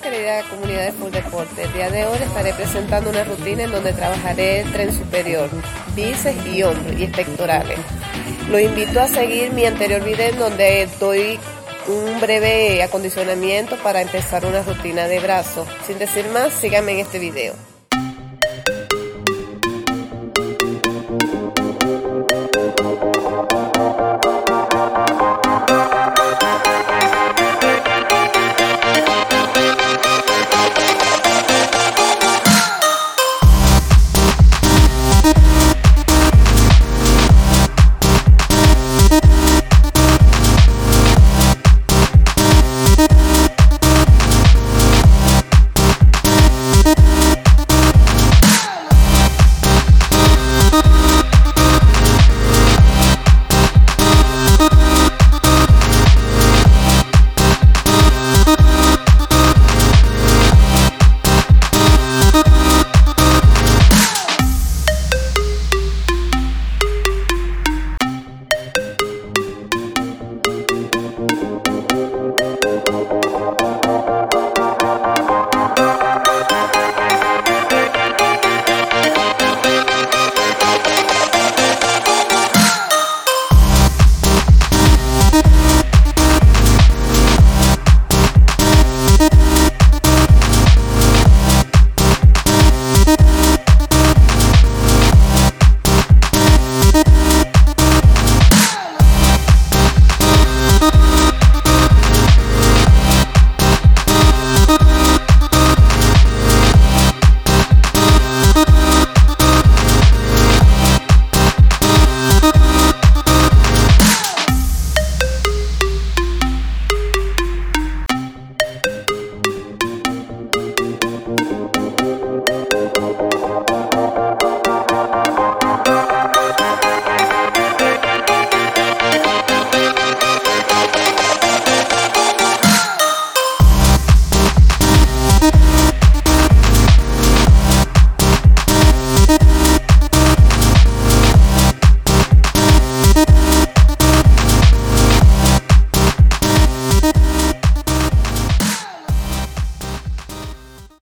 querida comunidad de Full Deporte. El día de hoy estaré presentando una rutina en donde trabajaré tren superior, bíceps y hombros y pectorales. Lo invito a seguir mi anterior video en donde doy un breve acondicionamiento para empezar una rutina de brazos. Sin decir más, síganme en este video.